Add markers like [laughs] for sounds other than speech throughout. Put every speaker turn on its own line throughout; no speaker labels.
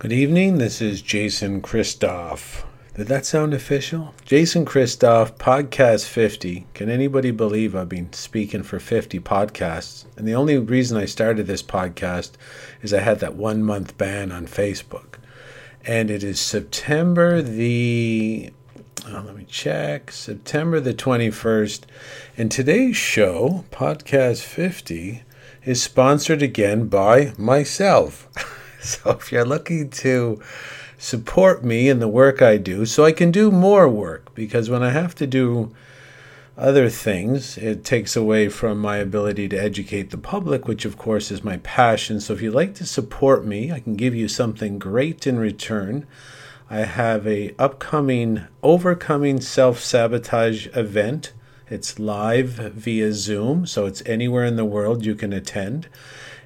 Good evening. This is Jason Christoff. Did that sound official? Jason Christoff, Podcast 50. Can anybody believe I've been speaking for 50 podcasts? And the only reason I started this podcast is I had that one month ban on Facebook. And it is September the. Oh, let me check. September the 21st. And today's show, Podcast 50, is sponsored again by myself. [laughs] [laughs] So if you're looking to support me in the work I do, so I can do more work, because when I have to do other things, it takes away from my ability to educate the public, which of course is my passion. So if you'd like to support me, I can give you something great in return. I have a upcoming overcoming self-sabotage event. It's live via Zoom, so it's anywhere in the world you can attend.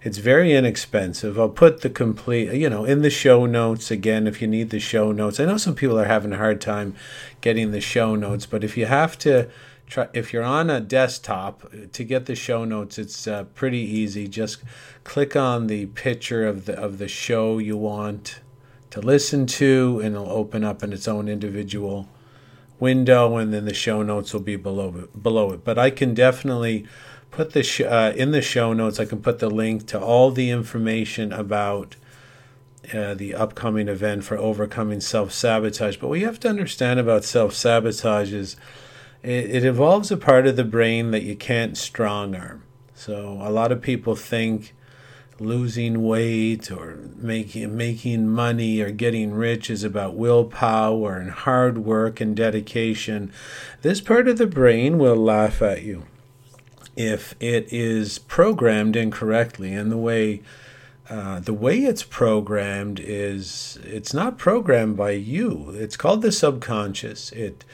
It's very inexpensive. I'll put the complete, you know, in the show notes again if you need the show notes. I know some people are having a hard time getting the show notes, but if you have to try, if you're on a desktop to get the show notes, it's uh, pretty easy. Just click on the picture of the of the show you want to listen to, and it'll open up in its own individual window, and then the show notes will be below below it. But I can definitely put the sh- uh, in the show notes. I can put the link to all the information about uh, the upcoming event for overcoming self sabotage. But what you have to understand about self sabotage is it, it involves a part of the brain that you can't strong arm. So a lot of people think losing weight or making making money or getting rich is about willpower and hard work and dedication. This part of the brain will laugh at you if it is programmed incorrectly. And the way uh, the way it's programmed is it's not programmed by you. It's called the subconscious. It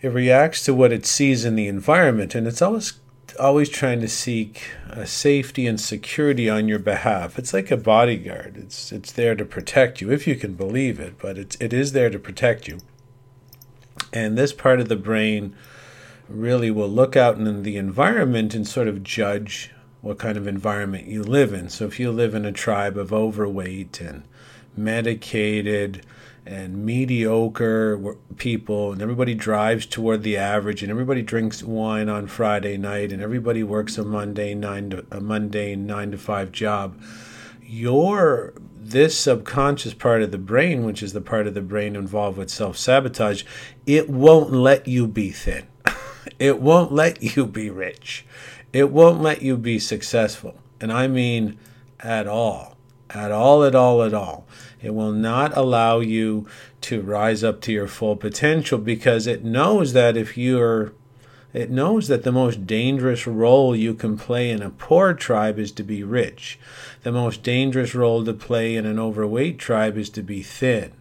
it reacts to what it sees in the environment and it's always always trying to seek uh, safety and security on your behalf. It's like a bodyguard. It's it's there to protect you if you can believe it but it's it is there to protect you. And this part of the brain really will look out in the environment and sort of judge what kind of environment you live in. So if you live in a tribe of overweight and medicated and mediocre people and everybody drives toward the average and everybody drinks wine on Friday night and everybody works a Monday nine to, a mundane 9 to 5 job your this subconscious part of the brain which is the part of the brain involved with self-sabotage it won't let you be thin it won't let you be rich. It won't let you be successful. And I mean at all. At all, at all, at all. It will not allow you to rise up to your full potential because it knows that if you're it knows that the most dangerous role you can play in a poor tribe is to be rich. The most dangerous role to play in an overweight tribe is to be thin.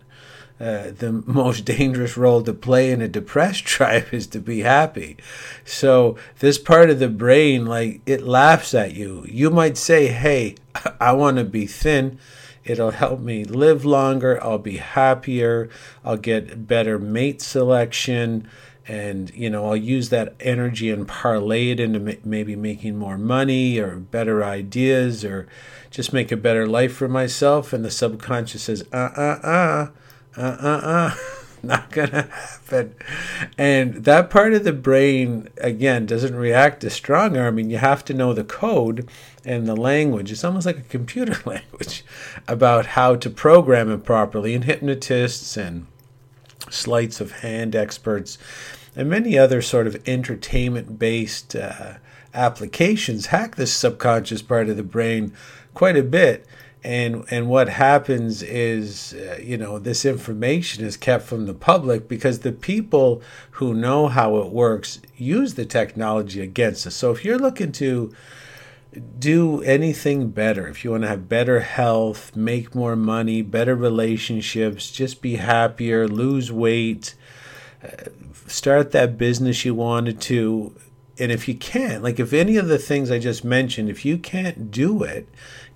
Uh, the most [laughs] dangerous role to play in a depressed [laughs] tribe is to be happy. So this part of the brain, like it laughs at you. You might say, "Hey, [laughs] I want to be thin." It'll help me live longer. I'll be happier. I'll get better mate selection. And, you know, I'll use that energy and parlay it into maybe making more money or better ideas or just make a better life for myself. And the subconscious says, uh uh uh, uh uh uh not gonna happen. And that part of the brain again doesn't react to strong. Arming you have to know the code and the language. It's almost like a computer [laughs] language about how to program it properly and hypnotists and sleights of hand experts and many other sort of entertainment based uh, applications hack this subconscious part of the brain quite a bit and and what happens is uh, you know this information is kept from the public because the people who know how it works use the technology against us. So if you're looking to do anything better if you want to have better health make more money better relationships just be happier lose weight uh, start that business you wanted to and if you can't like if any of the things i just mentioned if you can't do it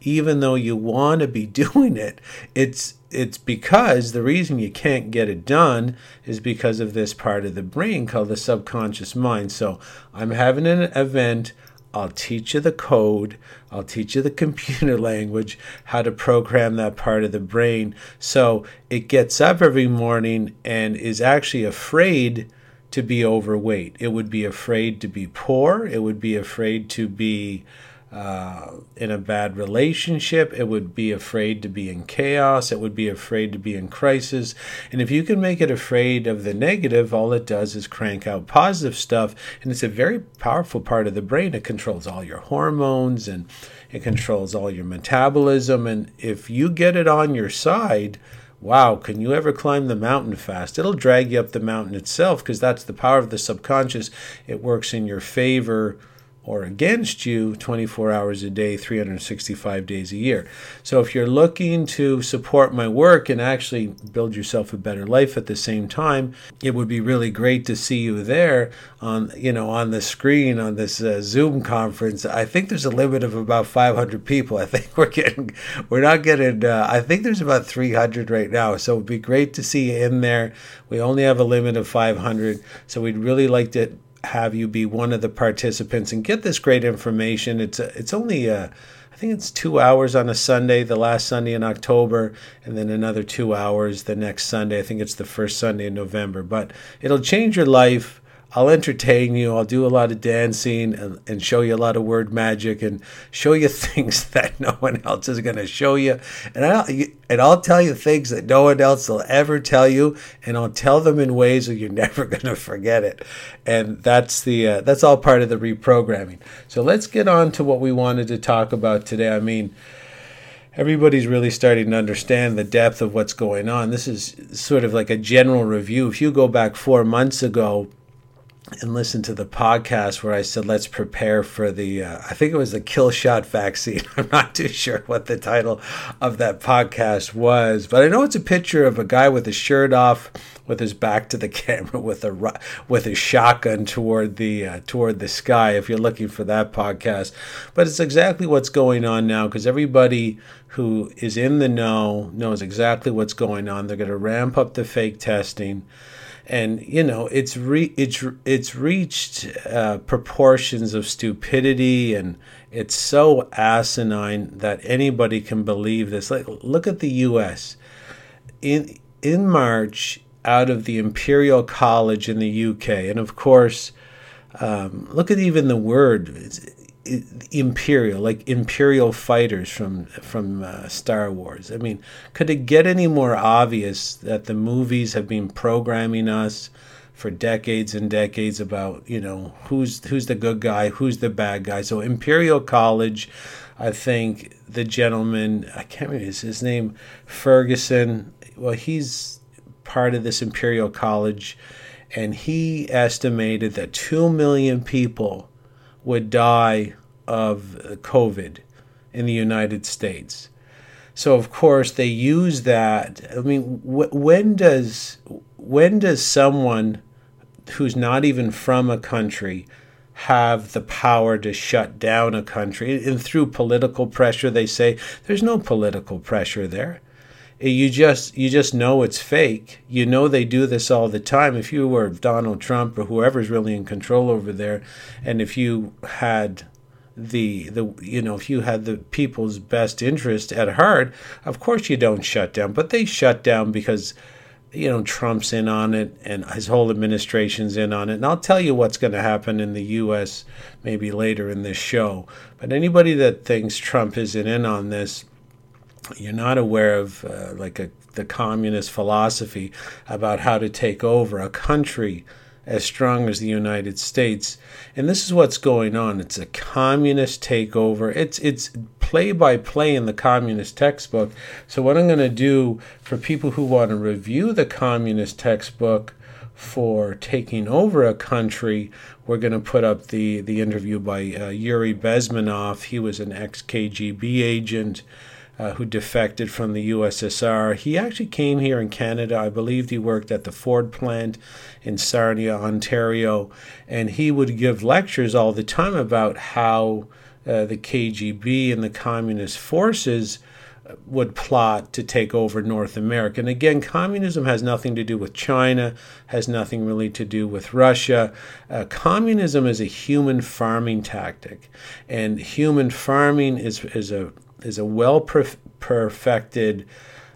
even though you want to be [laughs] doing it, it's it's because the reason you can't get it done is because of this part of the brain called the subconscious mind. So I'm having an event I'll teach you the code. I'll teach you the [laughs] computer language, how to program that part of the brain. So it gets up every morning and is actually afraid to be overweight. It would be afraid to be poor. It would be afraid to be uh, in a bad relationship. It would be afraid to be in chaos. It would be afraid to be in crisis. And if you can make it afraid of the negative, all it does is crank out positive stuff. And it's a very powerful part of the brain. It controls all your hormones and it controls all your metabolism. And if you get it on your side, wow, can you ever climb the mountain fast? It'll drag you up the mountain itself because that's the power of the subconscious. It works in your favor or against you 24 hours a day, 365 days a year. So if you're looking to support my work and actually build yourself a better life at the same time, it would be really great to see you there on, you know, on the screen on this uh, Zoom conference. I think there's a limit of about 500 people. I think [laughs] we're getting, we're not getting, uh, I think there's about 300 right now. So it'd be great to see you in there. We only have a limit of 500. So we'd really like to have you be one of the participants and get this great information. It's a, it's only a, I think it's two hours on a Sunday, the last Sunday in October, and then another two hours the next Sunday. I think it's the first Sunday in November. But it'll change your life I'll entertain you. I'll do a lot of dancing and, and, show you a lot of word magic and show you [laughs] things that no one else is going to show you. And I'll, and I'll tell you things that no one else will ever tell you. And I'll tell them in ways that you're [laughs] never going to forget it. And that's the, uh, that's all part of the reprogramming. So let's get on to what we wanted to talk about today. I mean, everybody's really starting to understand the depth of what's going on. This is sort of like a general review. If you go back four months ago, and listen to the podcast where I said, let's prepare for the, uh, I think it was the kill shot vaccine. [laughs] I'm not too sure what the title of that podcast was, but I know it's a picture of a guy with his shirt off, with his back to the [laughs] camera, with a with a shotgun toward the uh, toward the sky. If you're looking for that podcast, but it's exactly what's going on now because everybody who is in the know knows exactly what's going on. They're going to ramp up the fake testing and you know it's re- it's it's reached uh, proportions of stupidity and it's so asinine that anybody can believe this. Like look at the US in in March out of the Imperial College in the UK and of course um, look at even the word imperial, like imperial fighters from from uh, Star Wars. I mean, could it get any more obvious that the movies have been programming us for decades and decades about you know who's who's the good guy, who's the bad guy? So Imperial College, I think the gentleman I can't remember his, his name Ferguson. Well, he's part of this Imperial College, and he estimated that two million people would die of COVID in the United States. So of course they use that. I mean, wh- when does when does someone who's not even from a country have the power to shut down a country? And through political pressure, they say there's no political pressure there Eh, you just you just know it's fake. You know they do this all the time. If you were Donald Trump or whoever's really in control over there, and if you had the the you know if you had the people's best interest at heart, of course you don't shut down. But they shut down because you know Trump's in on it and his whole administration's in on it. And I'll tell you what's going to happen in the U.S. maybe later in this show. But anybody that thinks Trump isn't in on this you're not aware of uh, like a, the communist philosophy about how to take over a country as strong as the United States. And this is what's going on. It's a communist takeover. It's it's play by play in the communist textbook. So what I'm going to do for people who want to review the communist textbook for taking over a country, we're going to put up the the interview by uh, Yuri Bezmenov. He was an ex KGB agent uh, who defected from the USSR. He actually came here in Canada. I believed he worked at the Ford plant in Sarnia, Ontario, and he would give lectures all the time about how uh, the KGB and the communist forces would plot to take over North America. And again, communism has nothing to do with China, has nothing really to do with Russia. Uh, communism is a human farming tactic, and human farming is is a is a well perfected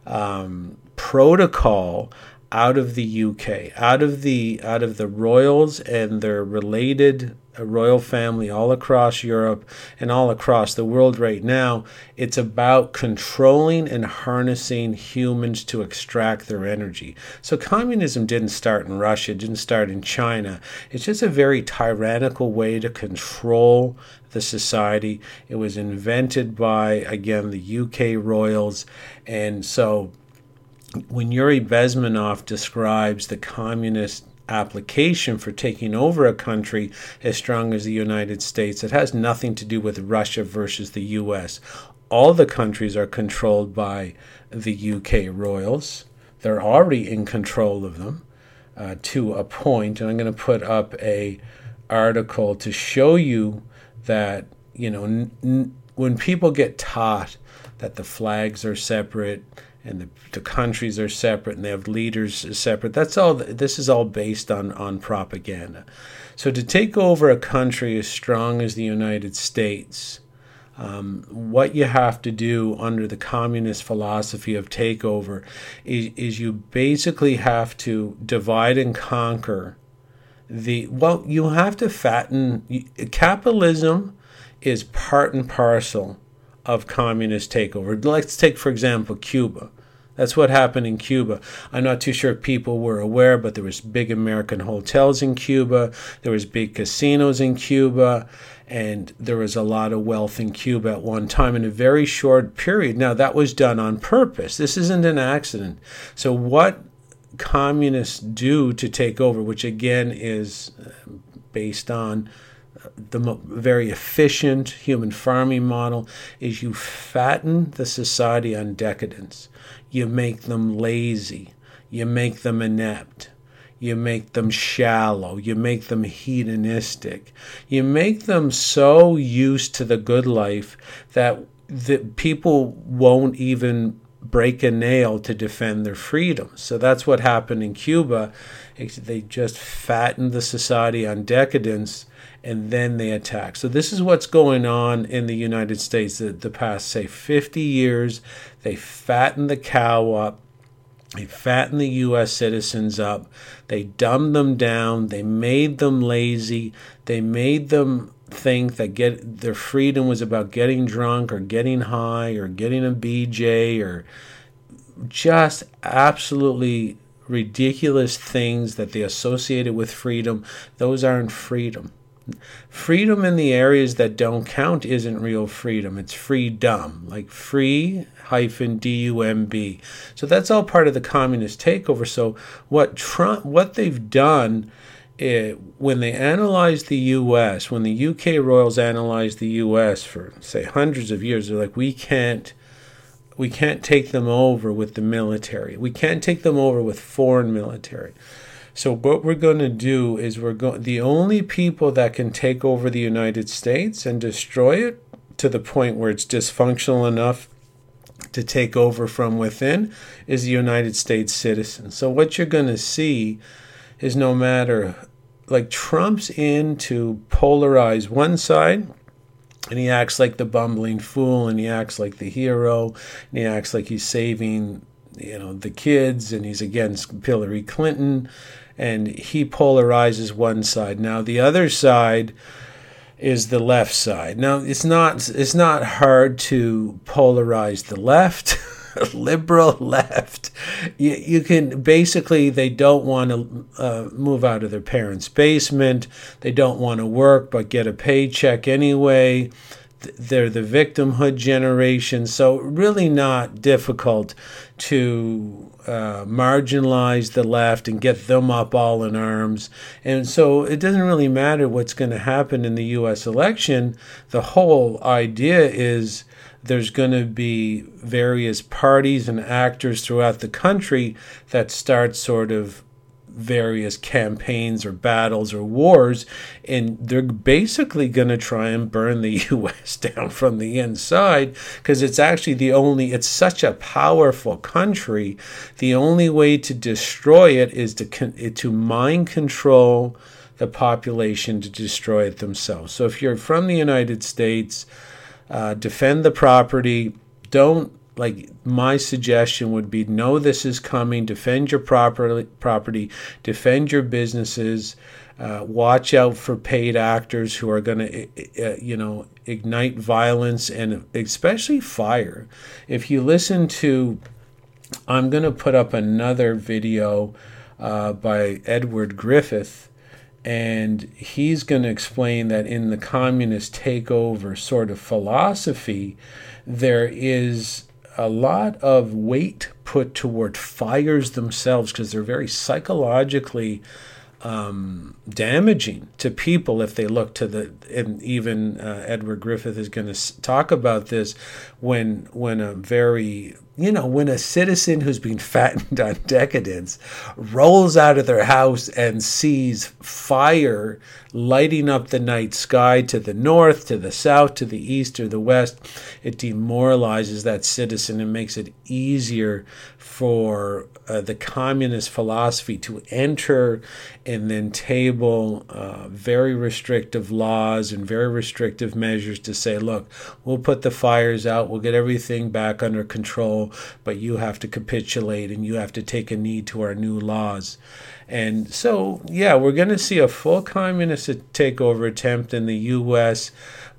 um, protocol out of the UK, out of the out of the royals and their related uh, royal family all across Europe and all across the world right now. It's about controlling and harnessing humans to extract their energy. So communism didn't start in Russia, it didn't start in China. It's just a very tyrannical way to control the society. It was invented by again the UK royals and so when Yuri Bezmenov describes the communist application for taking over a country as strong as the United States, it has nothing to do with Russia versus the US. All the countries are controlled by the UK royals. They're already in control of them uh, to a point. and I'm going to put up a article to show you that you know n- n- when people get taught that the flags are separate and the, the countries are separate and they have leaders separate. That's all. This is all based on on propaganda. So to take over a country as strong as the United States, um, what you have to do under the communist philosophy of takeover is, is you basically have to divide and conquer the well you have to fatten capitalism is part and parcel of communist takeover. Let's take, for example, Cuba. That's what happened in Cuba. I'm not too sure if people were aware, but there was big American hotels in Cuba. There was big casinos in Cuba, and there was a lot of wealth in Cuba at one time in a very short period. Now that was done on purpose. This isn't an accident. So what communists do to take over, which again is uh, based on the very efficient human farming model is you fatten the society on decadence. You make them lazy. You make them inept. You make them shallow. You make them hedonistic. You make them so used to the good life that the people won't even break a nail to defend their freedom. So that's what happened in Cuba. They just fattened the society on decadence and then they attack. So this is what's going on in the United States the, the past say 50 years. They fatten the cow up. They fatten the US citizens up. They dumbed them down. They made them lazy. They made them think that get their freedom was about getting drunk or getting high or getting a BJ or just absolutely ridiculous things that they associated with freedom. Those aren't freedom. Freedom in the areas that don't count isn't real freedom. It's freedom, like free hyphen D-U-M-B. So that's all part of the communist takeover. So what Trump, what they've done it, eh, when they analyzed the U.S., when the UK royals analyzed the U.S. for say hundreds of years, they're like, we can't, we can't take them over with the military. We can't take them over with foreign military. So what we're going to do is we're going the only people that can take over the United States and destroy it to the point where it's dysfunctional enough to take over from within is the United States citizen. So what you're going to see is no matter like Trump's in to polarize one side and he acts like the bumbling fool and he acts like the hero and he acts like he's saving you know the kids and he's against Hillary Clinton and he polarizes one side. Now the other side is the left side. Now it's not it's not hard to polarize the left. [laughs] liberal left you, you can basically they don't want to uh, move out of their parents basement they don't want to work but get a paycheck anyway they're the victimhood generation so really not difficult to uh, marginalize the left and get them up all in arms. And so it doesn't really matter what's going to happen in the US election. The whole idea is there's going to be various parties and actors throughout the country that start sort of various campaigns or battles or wars, and they're basically going to try and burn the [laughs] U.S. down from the inside because it's actually the only, it's such a powerful country. The only way to destroy it is to, to mind control the population to destroy it themselves. So if you're from the United States, uh, defend the property. Don't like my suggestion would be know this is coming defend your property property defend your businesses uh, watch out for paid actors who are going to uh, you know ignite violence and especially fire. If you listen to i'm going to put up another video uh, by edward griffin and he's going to explain that in the communist takeover sort of philosophy there is a lot of weight put toward fires themselves because they're very psychologically um, damaging to people if they look to the and even uh, Edward Griffin is going to talk about this when when a very you know, when a citizen who's been fattened [laughs] on decadence rolls out of their house and sees fire lighting up the night sky to the north, to the south, to the east, or the west, it demoralizes that citizen and makes it easier for uh, the communist philosophy to enter and then table uh, very restrictive laws and very restrictive measures to say, look, we'll put the fires out, we'll get everything back under control, but you have to capitulate and you have to take a knee to our new laws. And so, yeah, we're going to see a full communist takeover attempt in the U.S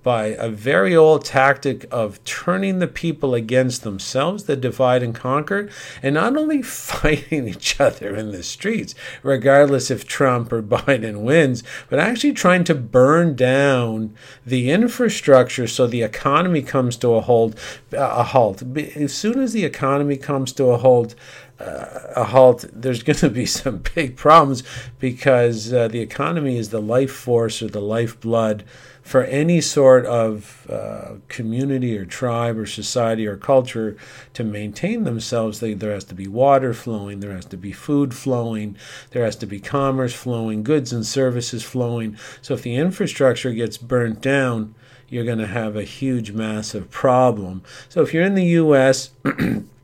by a very old tactic of turning the people against themselves, the divide and conquer, and not only [laughs] fighting each other in the streets, regardless if Trump or [laughs] Biden wins, but actually trying to burn down the infrastructure so the economy comes to a halt. Uh, a halt. As soon as the economy comes to a halt, uh, a halt, there's going to be [laughs] some big problems because uh, the economy is the life force or the lifeblood for any sort of uh, community or tribe or society or culture to maintain themselves, they, there has to be water flowing, there has to be food flowing, there has to be commerce flowing, goods and services flowing. So if the infrastructure gets burnt down, you're going to have a huge, massive problem. So if you're in the U.S., [clears throat]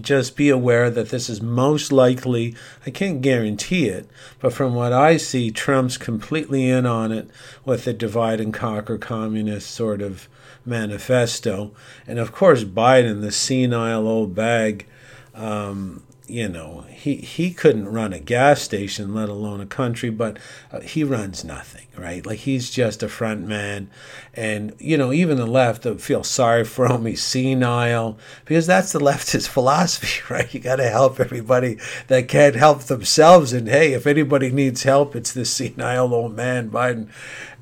just be aware that this is most likely, I can't guarantee it, but from what I see, Trump's completely in on it with the divide and conquer communist sort of manifesto. And of course, Biden, the senile old bag, um, you know, he, he couldn't run a gas station, let alone a country, but uh, he runs nothing, right? Like he's just a front man. And, you know, even the left feel sorry for him. He's senile because that's the leftist [laughs] philosophy, [laughs] right? You got to help everybody that can't help themselves. And hey, if anybody needs help, it's this senile old man, Biden.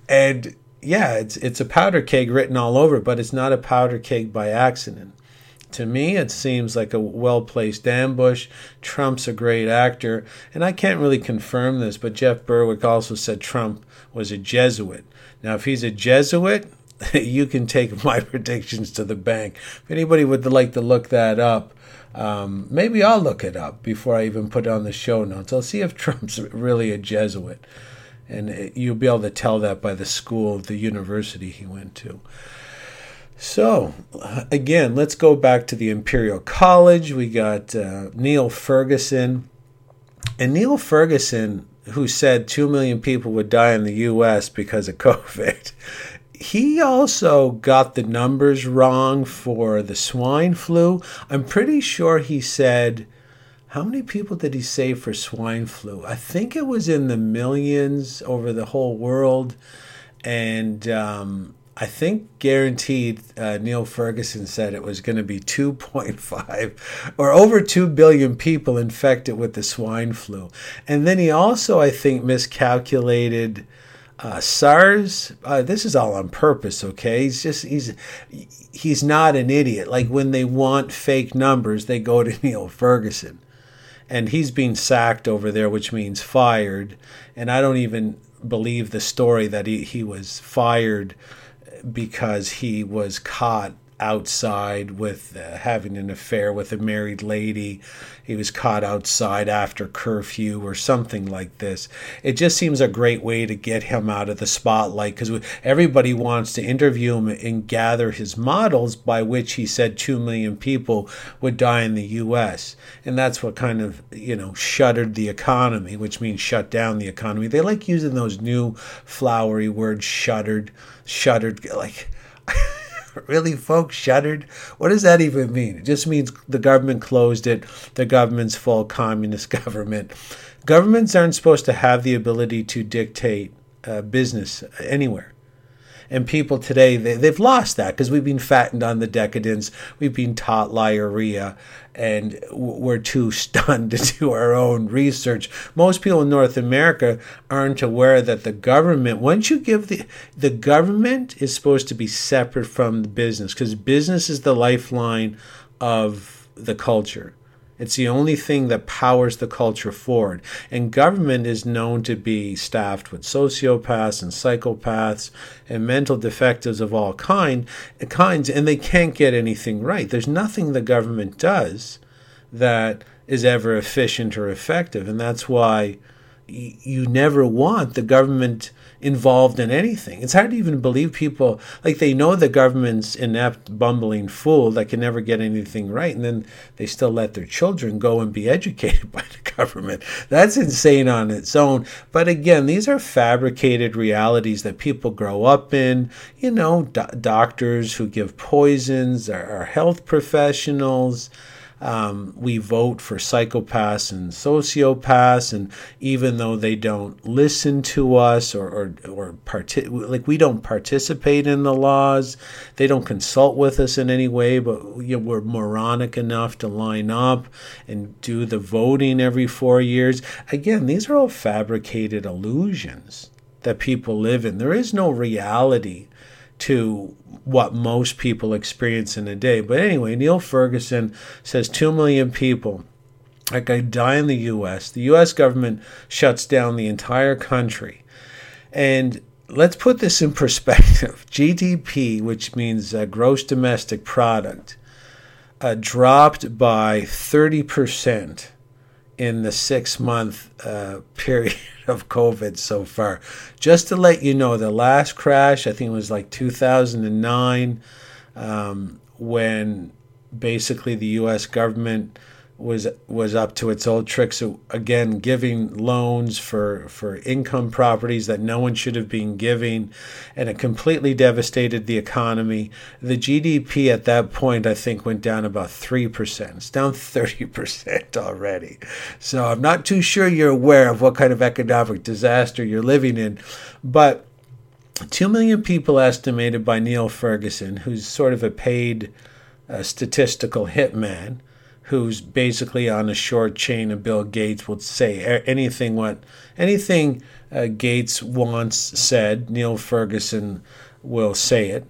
And yeah, it's, it's a powder keg written all over, but it's not a powder keg by accident to me, it seems like a well placed ambush. Trump's a great actor. And I can't really confirm this, but Jeff Berwick also said Trump was a Jesuit. Now, if he's a Jesuit, [laughs] you can take my [laughs] predictions to the bank. If anybody would like to look that up, um, maybe I'll look it up before I even put on the show notes. I'll see if [laughs] Trump's really a Jesuit. And you'll be able to tell that by the school, the university he went to. So, again, let's go back to the Imperial College. We got uh, Neil Ferguson. And Neil Ferguson, who said 2 million people would die in the US because of [laughs] COVID, he also got the numbers wrong for the swine flu. I'm pretty sure he said, how many people did he say for swine flu? I think it was in the millions over the whole world. And, um, I think guaranteed uh, Neil Ferguson said it was going to be 2.5 [laughs] or over 2 billion people infected with the swine flu. And then he also, I think, miscalculated uh, SARS. Uh, this is all on purpose, okay? He's just, he's, he's not an idiot. Like when they want fake numbers, they go to [laughs] Neil Ferguson. And he's being sacked over there, which means fired. And I don't even believe the story that he, he was fired because he was caught outside with uh, having an affair with a married lady. He was caught outside after curfew or something like this. It just seems a great way to get him out of the spotlight because everybody wants to interview him and gather his models by which he said 2 million people would die in the US. And that's what kind of, you know, shuttered the economy, which means shut down the economy. They like using those new flowery words shuttered, shuttered like [laughs] really, folks, shuttered? What does that even mean? It just means the government closed it, the government's full communist [laughs] government. Governments aren't supposed to have the ability to dictate uh, business anywhere. And people today, they, they've lost that because we've been fattened on the decadence. We've been taught liarrhea and we're too [laughs] stunned to do our own research. Most people in North America aren't aware that the government, once you give the, the government is supposed to be separate from the business because business is the lifeline of the culture. It's the only thing that powers the culture forward. And government is known to be staffed with sociopaths and psychopaths and mental defectives of all kind, kinds, and they can't get anything right. There's nothing the government does that is ever efficient or effective. And that's why you never want the government involved in anything. It's hard to even believe people like they know the government's inept, bumbling fool that can never get anything right, and then they still let their children go and be [laughs] educated by the government. That's insane on its own. But again, these are fabricated realities that people grow up in. You know, do- doctors who give poisons, are health professionals. Um, we vote for psychopaths and sociopaths, and even though they don't listen to us or or, or like we don't participate in the laws, they don't consult with us in any way. But you know, we're moronic enough to line up and do the voting every four years. Again, these are all fabricated illusions that people live in. There is no reality to what most people experience in a day. But anyway, Neil Ferguson says 2 million people going to die in the U.S. The U.S. government shuts down the entire country. And let's put this in perspective [laughs] GDP, which means uh, gross domestic product, uh, dropped by 30% in the six month uh, period [laughs] of COVID so far. Just to let you know, the last crash, I think it was like 2009, um, when basically the US government was was up to its old tricks of, again giving loans for for income properties that no one should have been giving and it completely devastated the economy. The gdp at that point i think went down about 3% it's down 30% already. So i'm not too sure you're aware of what kind of economic disaster you're living in but 2 million people estimated by neil ferguson who's sort of a paid uh, statistical hitman who's basically on a short chain of Bill Gates will say anything what anything uh, Gates wants said. Neil Ferguson will say it.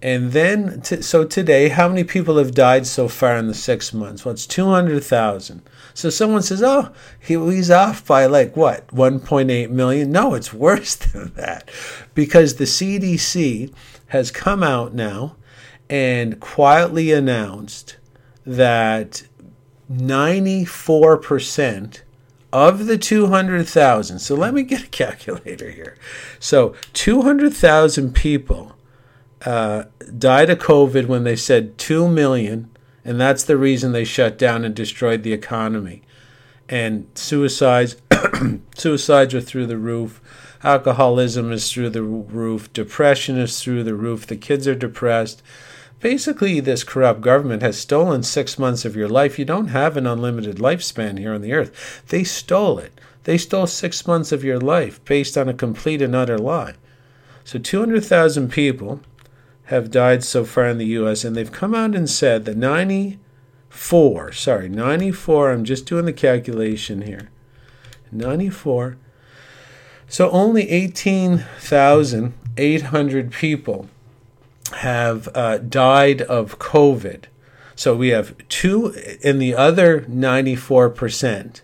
And then, t- so today, how many people have died so far in the six months? Well, it's 200,000. So someone says, oh, he, he's off by like what, 1.8 million? No, it's [laughs] worse than that because the CDC has come out now and quietly announced that 94% of the 200,000, so let me get a [laughs] calculator here. So 200,000 people uh, died of COVID when they said 2 million, and that's the reason they shut down and destroyed the economy. And suicides, [clears throat] suicides are through the roof. Alcoholism is through the roof. Depression is through the roof. The kids are depressed basically this corrupt government has stolen six months of your life. You don't have an unlimited lifespan here on the earth. They stole it. They stole six months of your life based on a complete and utter lie. So 200,000 people have died so far in the U.S., and they've come out and said that 94, sorry, 94, I'm just doing the calculation here, 94. So only 18,800 people have uh, died of COVID. So we have two, and the other 94%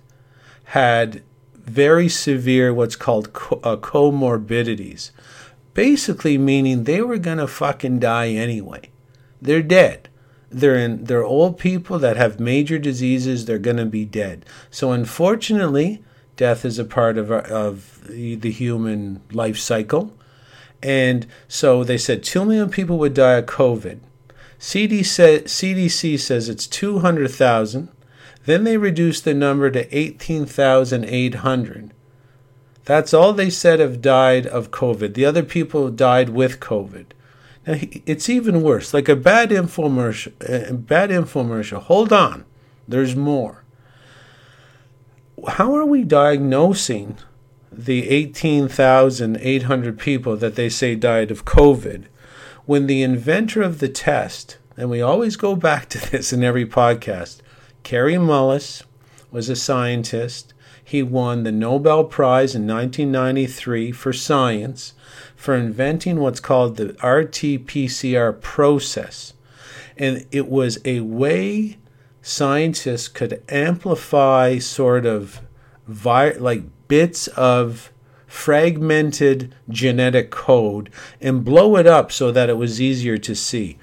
had very severe, what's called co- uh, comorbidities. Basically, meaning they were going to fucking die anyway. they're dead. They're in they're old people that have major diseases, they're going to be dead. So unfortunately, death is a part of of the human life cycle. And so they said 2 million people would die of COVID. CDC says it's 200,000. Then they reduced the number to 18,800. That's all they said have died of COVID. The other people died with COVID. Now, it's even worse. Like a bad infomercial. A bad infomercial. Hold on. There's more. How are we diagnosing the 18,800 people that they say died of COVID when the inventor of the test, and we always go back to [laughs] this in every podcast, Kary Mullis was a scientist. He won the Nobel Prize in 1993 for science for inventing what's called the RT PCR process. And it was a way scientists could amplify sort of vi- like bits of fragmented genetic code and blow it up so that it was easier to see.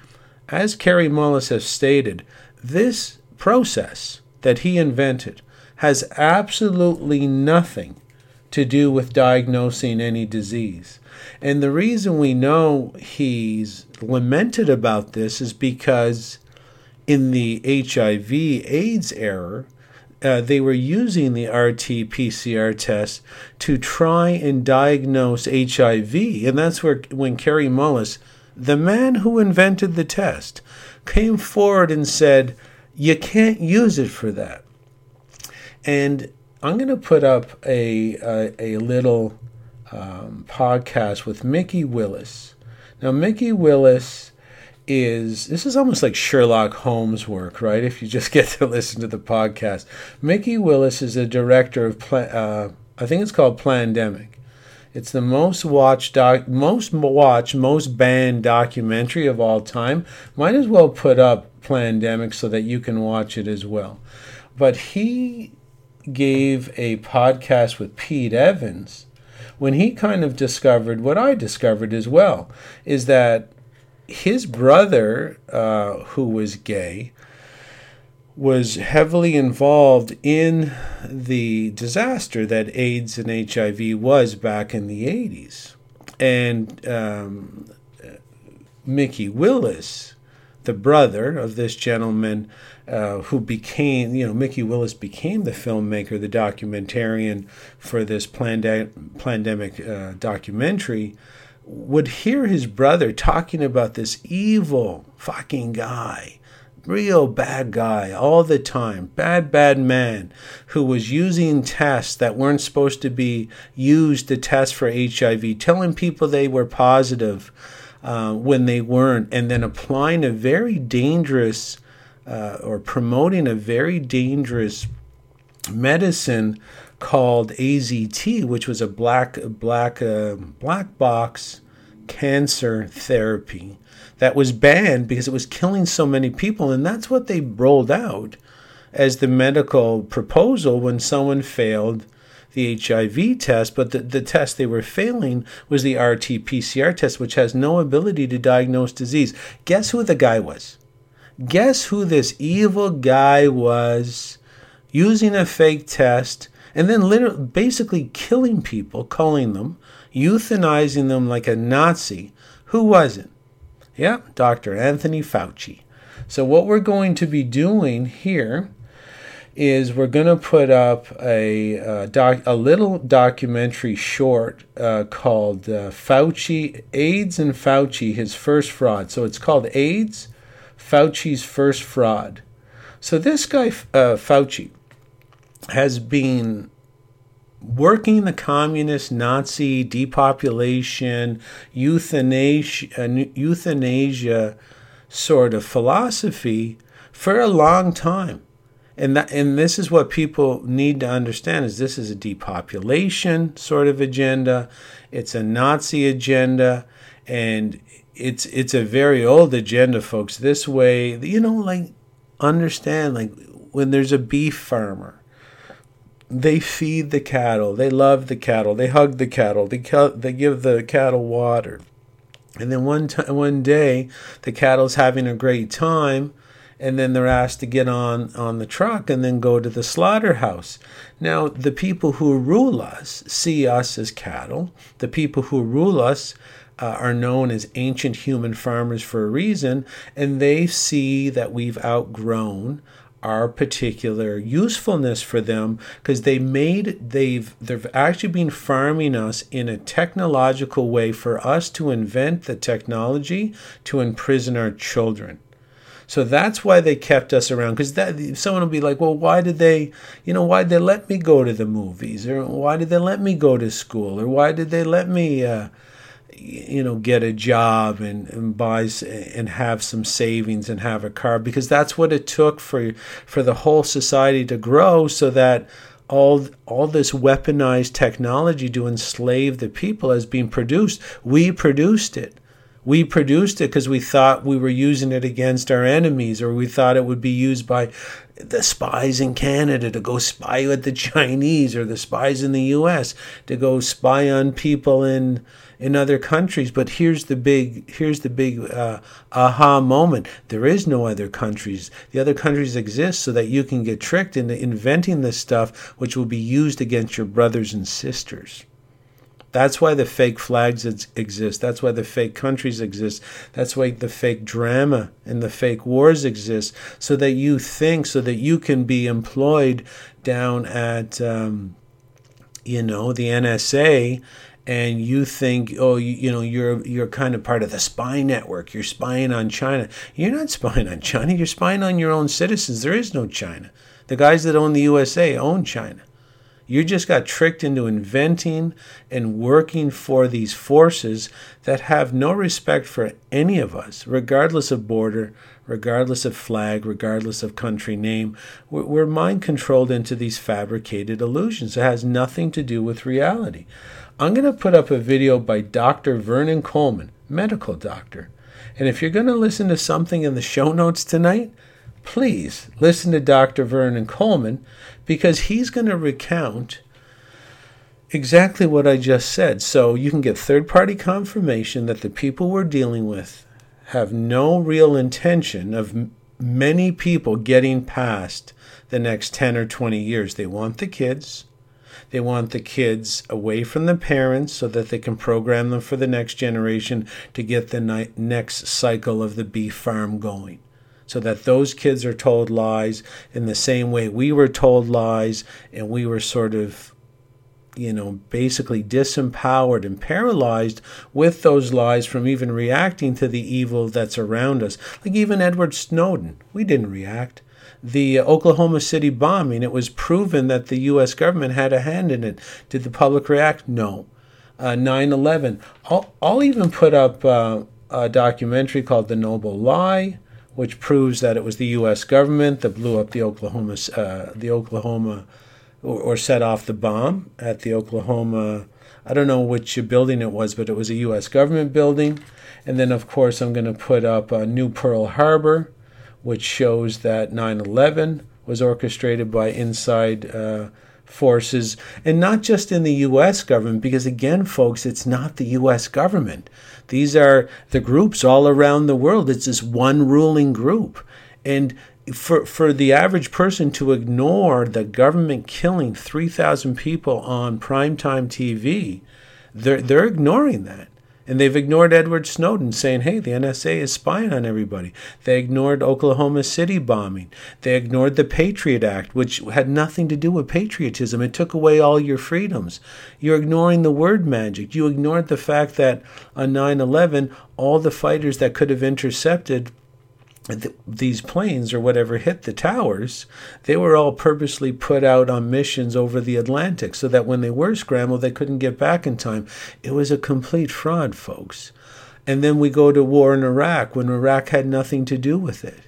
As Kary Mullis has stated, this process that he invented has absolutely nothing to do with diagnosing any disease. And the reason we know he's lamented about this is because in the HIV AIDS era, uh, they were using the RT PCR test to try and diagnose HIV. And that's where, when Kary Mullis, the man who invented the test, came forward and said, You can't use it for that. And I'm going to put up a, a, a little um, podcast with Mikki Willis. Now, Mikki Willis is this is almost like Sherlock Holmes work, right? If you just get to listen to the podcast, Mikki Willis is a director of, uh, I think it's called Plandemic. It's the most watched, doc, most watched, most banned documentary of all time. Might as well put up Plandemic so that you can watch it as well. But he gave a podcast with Pete Evans when he kind of discovered what I discovered as well is that his brother, uh, who was gay, was heavily involved in the disaster that AIDS and HIV was back in the 80s. And um, Mikki Willis, the brother of this gentleman uh, who became, you know, Mikki Willis became the filmmaker, the documentarian for this pandemic uh, documentary would hear his brother talking about this evil fucking guy, real bad guy all the time, bad, bad man who was using tests that weren't supposed to be used to test for HIV, telling people they were positive uh, when they weren't, and then applying a very dangerous uh, or promoting a very dangerous medicine called AZT, which was a black black uh, black box cancer therapy that was banned because it was killing so many people, and that's what they rolled out as the medical proposal when someone failed the HIV test, but the, the test they were failing was the RT PCR test, which has no ability to diagnose disease. Guess who the guy was? Guess who this evil guy was using a fake test and then literally basically killing people, calling them, euthanizing them like a Nazi. Who was it? Yeah, Dr. Anthony Fauci. So, what we're going to be doing here is we're going to put up a, a, doc, a little documentary short uh, called uh, Fauci, AIDS and Fauci, his first fraud. So, it's called AIDS, Fauci's first fraud. So, this guy, uh, Fauci, has been working the communist Nazi depopulation, euthanasia, euthanasia sort of philosophy for a long time. And that, and this is what people need to understand is this is a depopulation sort of agenda. It's a Nazi agenda and it's it's a very old agenda folks. This way, you know like understand like when there's a beef farmer they feed the cattle. They love the cattle. They hug the cattle. They, they give the cattle water. And then one time, one day, the cattle's having a great time, and then they're asked to get on on the truck and then go to the slaughterhouse. Now, the people who rule us see us as cattle. The people who rule us uh, are known as ancient human farmers for a reason, and they see that we've outgrown our particular usefulness for them because they made they've they've actually been farming us in a technological way for us to invent the technology to imprison our children. So that's why they kept us around because that someone will be like well why did they you know why did they let me go to the movies? Or why did they let me go to school? Or why did they let me uh, you know get a job and, and buy and have some savings and have a car because that's what it took for for the whole society to grow so that all all this weaponized technology to enslave the people has been produced. We produced it. We produced it because we thought we were using it against our enemies or we thought it would be used by the spies in Canada to go spy with the [laughs] Chinese or the spies in the US to go spy on people in in other countries. But here's the big here's the big uh, aha moment. There is no other countries. The other countries exist so that you can get tricked into inventing this stuff, which will be used against your brothers and sisters. That's why the fake flags exist. That's why the fake countries exist. That's why the fake drama and the fake wars exist, so that you think, so that you can be employed down at, um, you know, the NSA and you think, oh, you, you know, you're you're kind of part of the spy network. You're spying on China. You're not [laughs] spying on China. You're spying on your own citizens. There is no China. The guys that own the USA own China. You just got tricked into inventing and working for these forces that have no respect for any of us, regardless of border, regardless of flag, regardless of country name. We're mind controlled into these fabricated illusions. It has nothing to do with reality. I'm going to put up a video by Dr. Vernon Coleman, medical doctor. And if you're going to listen to something in the show notes tonight, please listen to Dr. Vernon Coleman because he's going to recount exactly what I just said. So you can get third party confirmation that the people we're dealing with have no real intention of many people getting past the next 10 or 20 years. They want the kids. They want the kids away from the parents so that they can program them for the next generation to get the ni- next cycle of the beef farm going. So that those kids are told lies in the same way we were told lies and we were sort of, you know, basically disempowered and paralyzed with those lies from even reacting to the evil that's around us. Like even Edward Snowden, we didn't react the Oklahoma City bombing, it was proven that the U.S. government had a hand in it. Did the public react? No. Uh, 9 uh, 11. I'll, I'll, even put up uh, a documentary called The Noble Lie, which proves that it was the U.S. government that blew up the Oklahoma, uh, the Oklahoma, or, or, set off the bomb at the Oklahoma. I don't know which building it was, but it was a U.S. government building. And then, of course, I'm going to put up uh, New Pearl Harbor, which shows that 9 11 was orchestrated by inside uh, forces, and not just in the U.S. government, because again, folks, it's not the U.S. government. These are the groups all around the world. It's this one ruling group. And for, for the average person to ignore the government killing 3,000 people on primetime TV, they're, they're ignoring that. And they've ignored Edward Snowden saying, hey, the NSA is spying on everybody. They ignored Oklahoma City bombing. They ignored the Patriot Act, which had nothing to do with patriotism. It took away all your freedoms. You're ignoring the word magic. You ignored the fact that on 9 11, all the fighters that could have intercepted these planes or whatever hit the towers, they were all purposely put out on missions over the Atlantic so that when they were scrambled, they couldn't get back in time. It was a complete fraud, folks. And then we go to war in Iraq when Iraq had nothing to do with it.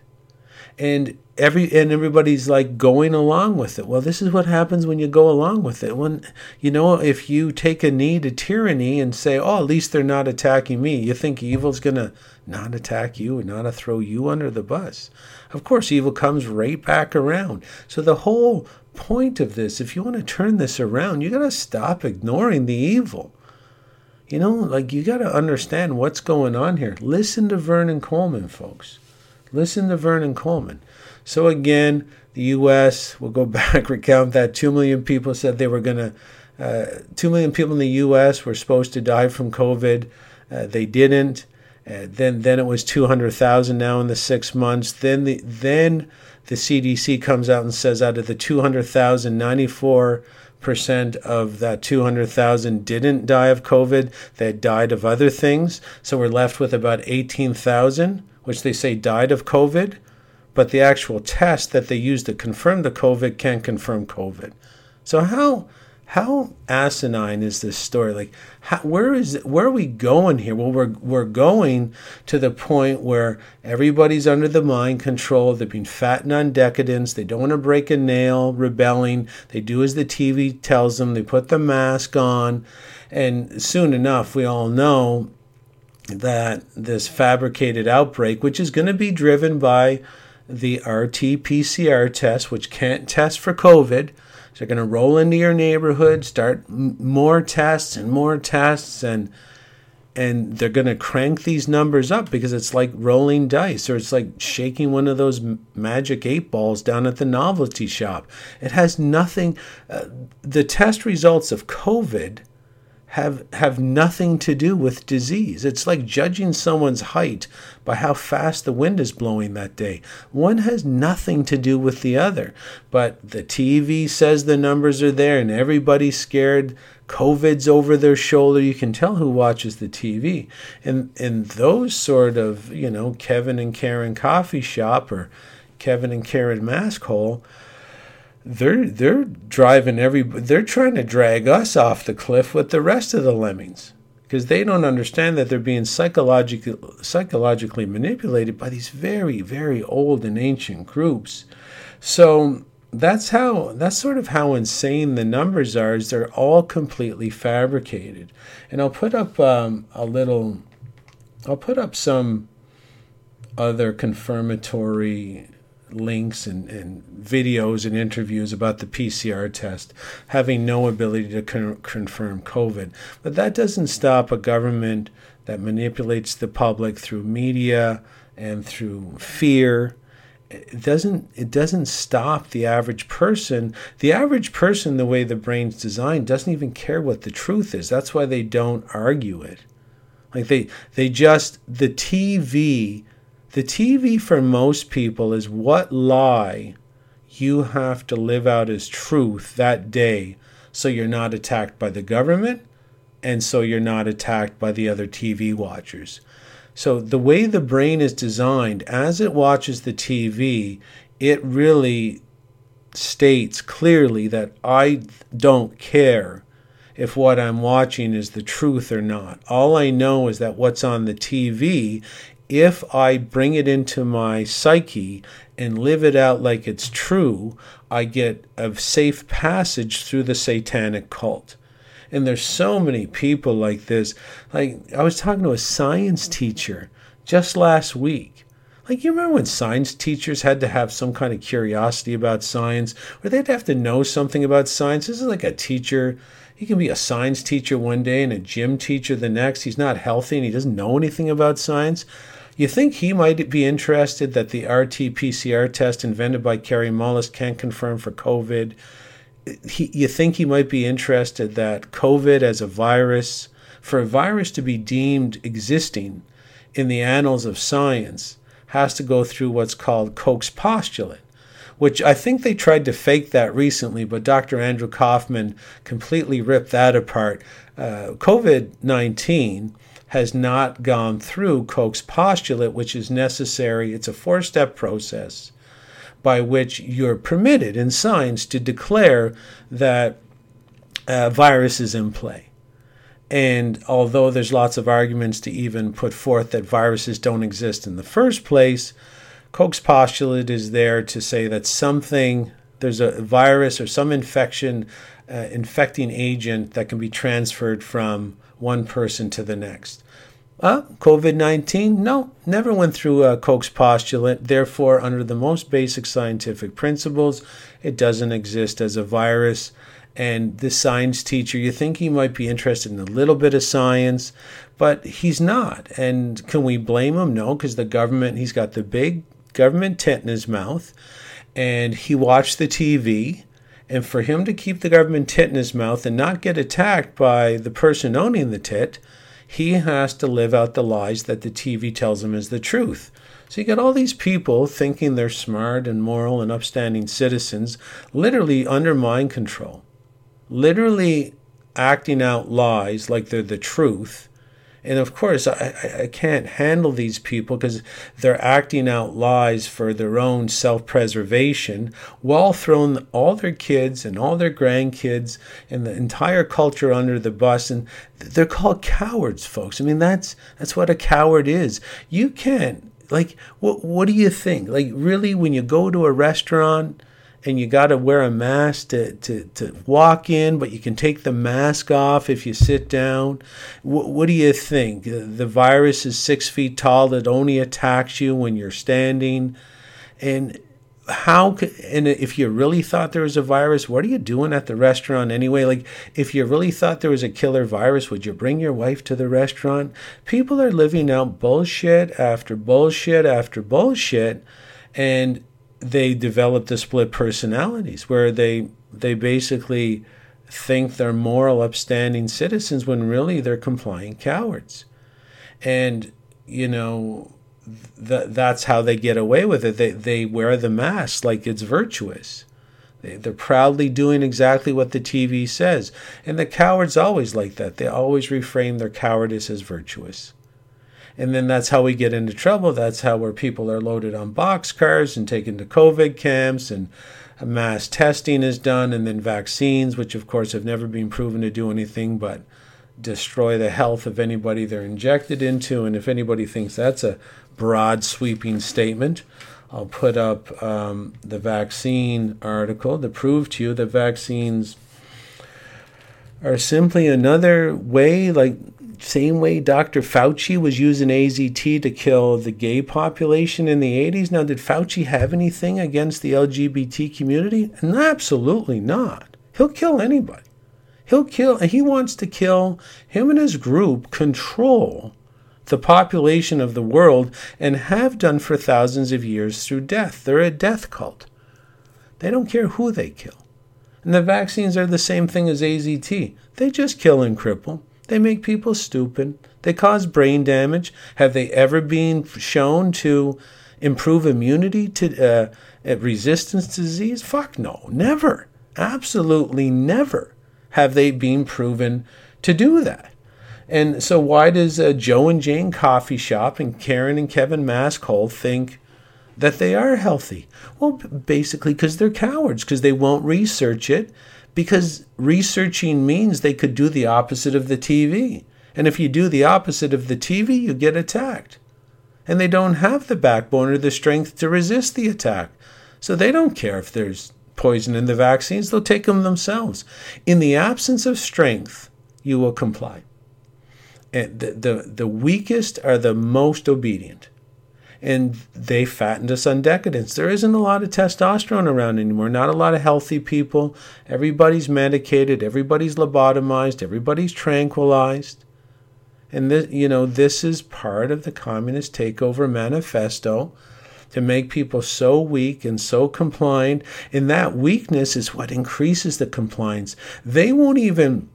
And every and everybody's like going along with it. Well, this is what happens when you go along with it. When you know, if you take a knee to tyranny and say, "Oh, at least they're not attacking me," you think evil's gonna not attack you and not throw you under the bus. Of course, evil comes right back around. So the whole point of this, if you want to turn this around, you got to stop ignoring the evil. You know, like you got to understand what's going on here. Listen to Vernon Coleman, folks. Listen to Vernon Coleman. So again, the U.S. will go [laughs] back, recount that two million people said they were going to. Uh, two million people in the U.S. were supposed to die from COVID. Uh, they didn't. Uh, then, then it was 200,000 now in the six months. Then the then the CDC comes out and says out of the 200,000, 94 percent of that 200,000 didn't die of COVID. They died of other things. So we're left with about 18,000, which they say died of COVID but the actual test that they use to confirm the COVID can't confirm COVID. So how how asinine is this story? Like, how, where is where are we going here? Well, we're we're going to the point where everybody's under the mind control. They're being fattened on decadence. They don't want to break a nail, rebelling. They do as the TV tells them. They put the mask on, and soon enough, we all know that this fabricated outbreak, which is going to be driven by the RT PCR test, which can't test for COVID. So they're going to roll into your neighborhood, start m- more tests and more tests, and and they're going to crank these numbers up because it's like rolling dice or it's like shaking one of those magic eight balls down at the novelty shop. It has nothing. Uh, the test results of COVID have have nothing to do with disease. It's like judging someone's height by how fast the wind is blowing that day. One has nothing to do with the other. But the TV says the numbers are there and everybody's scared. COVID's over their shoulder. You can tell who watches the TV. And and those sort of, you know, Kevin and Karen coffee shop or Kevin and Karen mask hole they're they're driving every they're trying to drag us off the cliff with the rest of the lemmings. Because they don't understand that they're being psychologically psychologically manipulated by these very very old and ancient groups. So that's how that's sort of how insane the numbers are is they're all completely fabricated. And i'll put up um, a little i'll put up some other confirmatory links and, and videos and interviews about the PCR test having no ability to con- confirm COVID. But that doesn't stop a government that manipulates the public through media and through fear. It doesn't it doesn't stop the average person. The average person, the way the brain's designed, doesn't even care what the truth is. That's why they don't argue it. Like they they just the TV the TV for most people is what lie you have to live out as truth that day so you're not attacked by the government and so you're not attacked by the other TV watchers. So, the way the brain is designed, as it watches the TV, it really states clearly that I don't care if what I'm watching is the truth or not. All I know is that what's on the TV if I bring it into my psyche and live it out like it's true, I get a safe passage through the satanic cult. And there's so many people like this. Like I was talking to a science teacher just last week. Like you remember when science teachers had to have some kind of curiosity about science, or they'd have to know something about science. This is like a teacher. He can be a science teacher one day and a gym teacher the next. He's not healthy and he doesn't know anything about science. You think he might be interested that the RT PCR test invented by Kary Mullis can't confirm for COVID? He, you think he might be interested that COVID as a virus, for a virus to be deemed existing in the annals of science, has to go through what's called Koch's postulate, which I think they tried to fake that recently, but Dr. Andrew Kaufman completely ripped that apart. Uh, COVID 19 has not gone through Koch's postulate, which is necessary. It's a four step process by which you're permitted in science to declare that a virus is in play. And although there's lots of arguments to even put forth that viruses don't exist in the first place, Koch's postulate is there to say that something, there's a virus or some infection, uh, infecting agent that can be transferred from one person to the next. Uh, COVID 19? No, never went through uh, Koch's postulate. Therefore, under the most basic scientific principles, it doesn't exist as a virus. And this science teacher, you think he might be interested in a little bit of science, but he's not. And can we blame him? No, because the government, he's got the big government tent in his mouth, and he watched the TV. And for him to keep the government tit in his mouth and not get attacked by the person owning the tit, he has to live out the lies that the TV tells him is the truth. So you got all these people thinking they're smart and moral and upstanding citizens, literally under mind control, literally acting out lies like they're the truth and of course, I, I can't handle these people because they're acting out lies for their own self preservation while throwing all their kids and all their grandkids and the entire culture under the bus. And they're called cowards, folks. I mean, that's, that's what a coward is. You can't, like, what, what do you think? Like, really, when you go to a restaurant, and you got to wear a mask to, to, to walk in, but you can take the mask off if you sit down. W- what do you think? Uh, the virus is six feet tall, it only attacks you when you're standing. And how could, and if you really thought there was a virus, what are you doing at the restaurant anyway? Like, if you really thought there was a killer virus, would you bring your wife to the restaurant? People are living out bullshit after bullshit after bullshit. And they develop the split personalities where they they basically think they're moral upstanding citizens when really they're compliant cowards. And you know th- that's how they get away with it. They, they wear the mask like it's virtuous. They, they're proudly doing exactly what the tv says. And the cowards always like that. They always reframe their cowardice as virtuous and then that's how we get into trouble. That's how where people are loaded on boxcars and taken to COVID camps and mass testing is done and then vaccines, which of course have never been proven to do anything but destroy the health of anybody they're injected into. And if anybody thinks that's a broad sweeping statement, I'll put up um, the vaccine article to prove to you that vaccines are simply another way, like same way Dr. Fauci was using AZT to kill the gay population in the 80s. Now, did Fauci have anything against the LGBT community? absolutely not. He'll kill anybody. He'll kill, he wants to kill, him and his group control the population of the world and have done for thousands of years through death. They're a death cult. They don't care who they kill. And the vaccines are the same thing as AZT. They just kill and cripple. They make people stupid. They cause brain damage. Have they ever been shown to improve immunity to uh, resistance to disease? Fuck no, never. Absolutely never have they been proven to do that. And so, why does uh, Joe and Jane Coffee Shop and Karen and Kevin Maskhole think that they are healthy? Well, basically, because they're cowards, because they won't research it because researching means they could do the opposite of the TV. And if you do the opposite of the TV, you get attacked. And they don't have the backbone or the strength to resist the attack. So they don't care if there's poison in the vaccines, they'll take them themselves. In the absence of strength, you will comply. And the, the, the weakest are the most obedient and they fattened us on decadence. There isn't a lot of testosterone around anymore, not a lot of healthy people. Everybody's medicated, everybody's lobotomized, everybody's tranquilized. And this, you know, this is part of the communist takeover manifesto to make people so weak and so compliant. And that weakness is what increases the compliance. They won't even,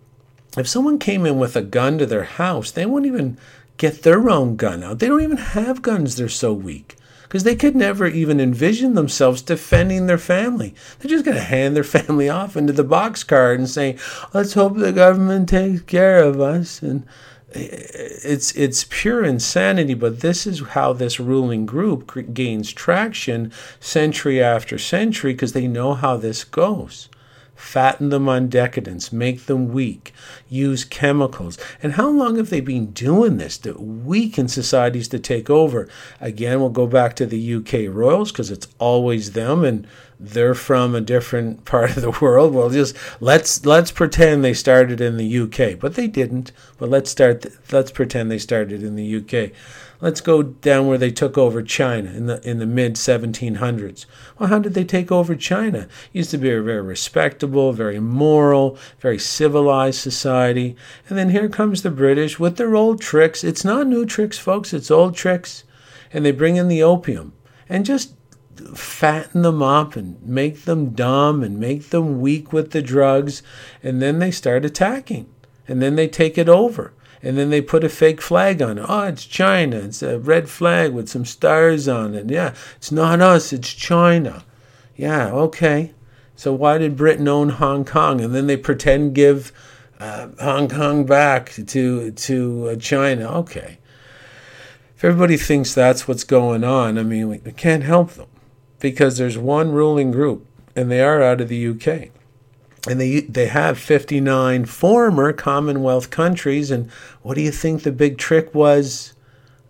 if someone came in with a gun to their house, they won't even get their own gun out. They don't even have guns, they're so weak. Because they could never even envision themselves defending their family. They're just going to hand their [laughs] family off into the boxcar and say, let's hope the government takes care of us. And eh, eh, it's it's pure insanity but this is how this ruling group gains traction century after century because they know how this goes fatten them on decadence, make them weak, use chemicals. And how long have they been doing this to weaken societies to take over? Again, we'll go back to the UK royals because it's always them. And they're from a different [laughs] part of the world. Well, just let's let's pretend they started in the UK, but they didn't. But let's start. Let's pretend they started in the UK. Let's go down where they took over China in the in the mid 1700s. Well, how did they take over China? It used to be a very respectable, very moral, very civilized society, and then here comes the British with their old tricks. It's not new tricks, folks. It's old tricks, and they bring in the opium and just fatten them up and make them dumb and make them weak with the drugs. And then they start attacking. And then they take it over. And then they put a fake flag on it. Oh, it's China. It's a red flag with some stars on it. Yeah, it's not us, it's China. Yeah, okay. So why did Britain own Hong Kong? And then they pretend give uh, Hong Kong back to to uh, China. Okay. If everybody thinks that's what's going on, I mean, we can't help them because there's one ruling group, and they are out of the UK. And they they have 59 former Commonwealth countries. And what do you think the big trick was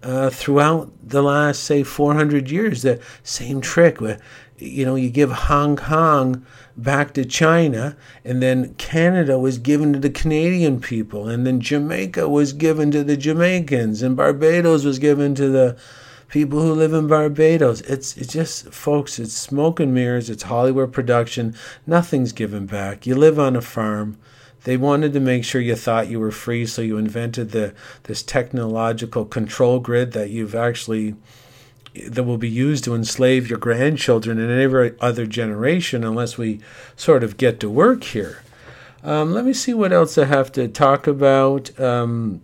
uh, throughout the last, say, 400 years? The same trick where, you know, you give Hong Kong back to China, and then Canada was given to the Canadian people, and then Jamaica was given to the Jamaicans, and Barbados was given to the people who live in Barbados. It's it's just folks, it's smoke and mirrors, it's Hollywood production. Nothing's given back. You live on a farm. They wanted to make sure you thought you were free, so you invented the this technological control grid that you've actually that will be used to enslave your grandchildren and every other generation unless we sort of get to work here. Um, let me see what else I have to talk about. Um,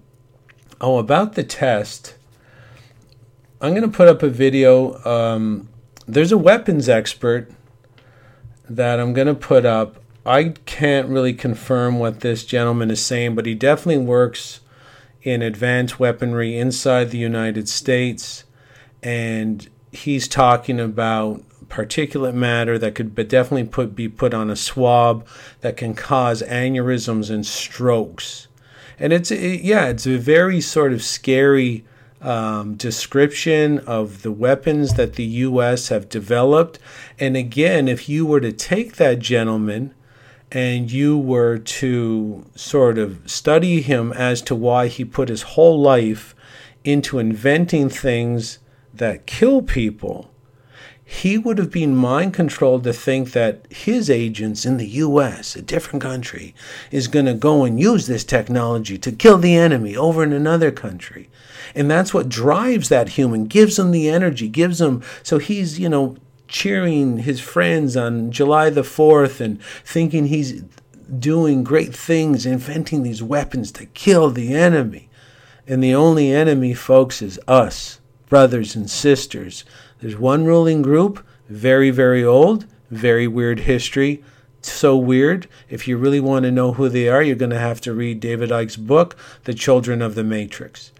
oh, about the test. I'm going to put up a video. Um, there's a weapons expert that I'm going to put up. I can't really confirm what this gentleman is saying, but he definitely works in advanced weaponry inside the United States. And he's talking about particulate matter that could definitely put, be put on a swab that can cause aneurysms and strokes. And it's, it, yeah, it's a very sort of scary um, description of the weapons that the U.S. have developed. And again, if you were to take that gentleman and you were to sort of study him as to why he put his whole life into inventing things that kill people, he would have been mind controlled to think that his agents in the US, a different country, is going to go and use this technology to kill the enemy over in another country. And that's what drives that human, gives him the energy, gives him. So he's, you know, cheering his friends on July the 4th and thinking he's doing great things, inventing these weapons to kill the enemy. And the only enemy, folks, is us, brothers and sisters. There's one ruling group, very, very old, very weird history. So weird. If you really want to know who they are, you're going to have to read David Icke's book, The Children of the Matrix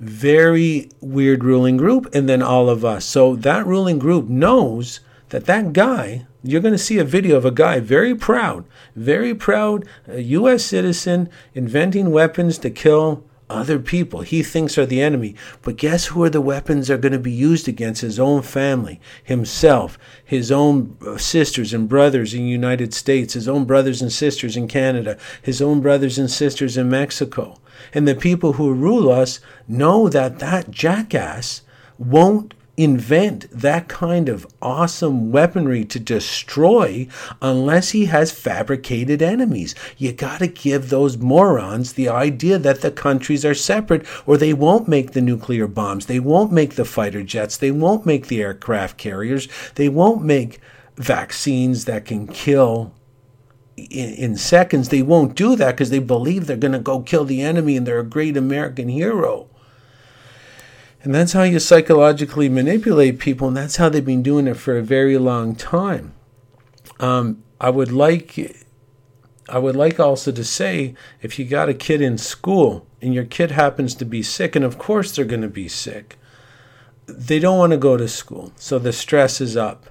very weird ruling group, and then all of us. So that ruling group knows that that guy, you're going to see a video of a guy very proud, very proud, U.S. citizen, inventing weapons to kill other people he thinks are the enemy. But guess who are the weapons are going to be used against? His own family, himself, his own uh, sisters and brothers in the United States, his own brothers and sisters in Canada, his own brothers and sisters in Mexico. And the people who rule us know that that jackass won't invent that kind of awesome weaponry to destroy unless he has fabricated enemies. You got to give those morons the idea that the countries are separate or they won't make the nuclear bombs, they won't make the fighter jets, they won't make the aircraft carriers, they won't make vaccines that can kill in, in seconds. They won't do that because they believe they're going to go kill the enemy and they're a great American hero. And that's how you psychologically manipulate people, and that's how they've been doing it for a very long time. Um, I would like, I would like also to say, if you got a kid in school and your kid happens to be sick, and of course they're going to be sick, they don't want to go to school, so the stress is up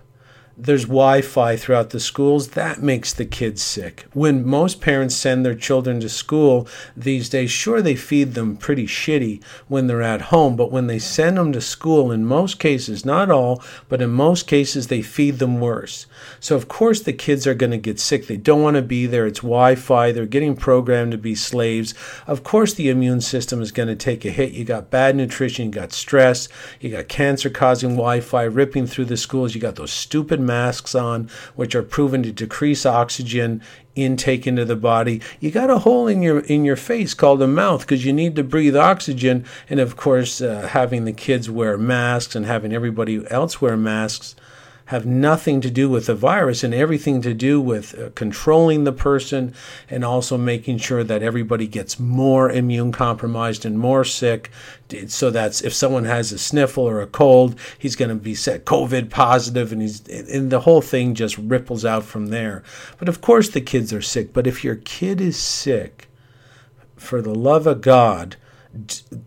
there's Wi Fi throughout the schools. That makes the kids sick. When most parents send their children to school these days, sure, they feed them pretty shitty when they're at home, but when they send them to school, in most cases, not all, but in most cases, they feed them worse. So, of course, the kids are going to get sick. They don't want to be there. It's Wi Fi. They're getting programmed to be slaves. Of course, the immune system is going to take a hit. You got bad nutrition, you got stress, you got cancer causing Wi Fi ripping through the schools, you got those stupid masks on, which are proven to decrease oxygen intake into the body. You got a hole in your in your face called a mouth because you need to breathe oxygen. And of course, uh, having the kids wear masks and having everybody else wear masks have nothing to do with the virus and everything to do with uh, controlling the person and also making sure that everybody gets more immune compromised and more sick. So that's if someone has a sniffle or a cold, he's going to be set COVID positive, and he's and the whole thing just ripples out from there. But of course, the kids are sick. But if your kid is sick, for the love of God,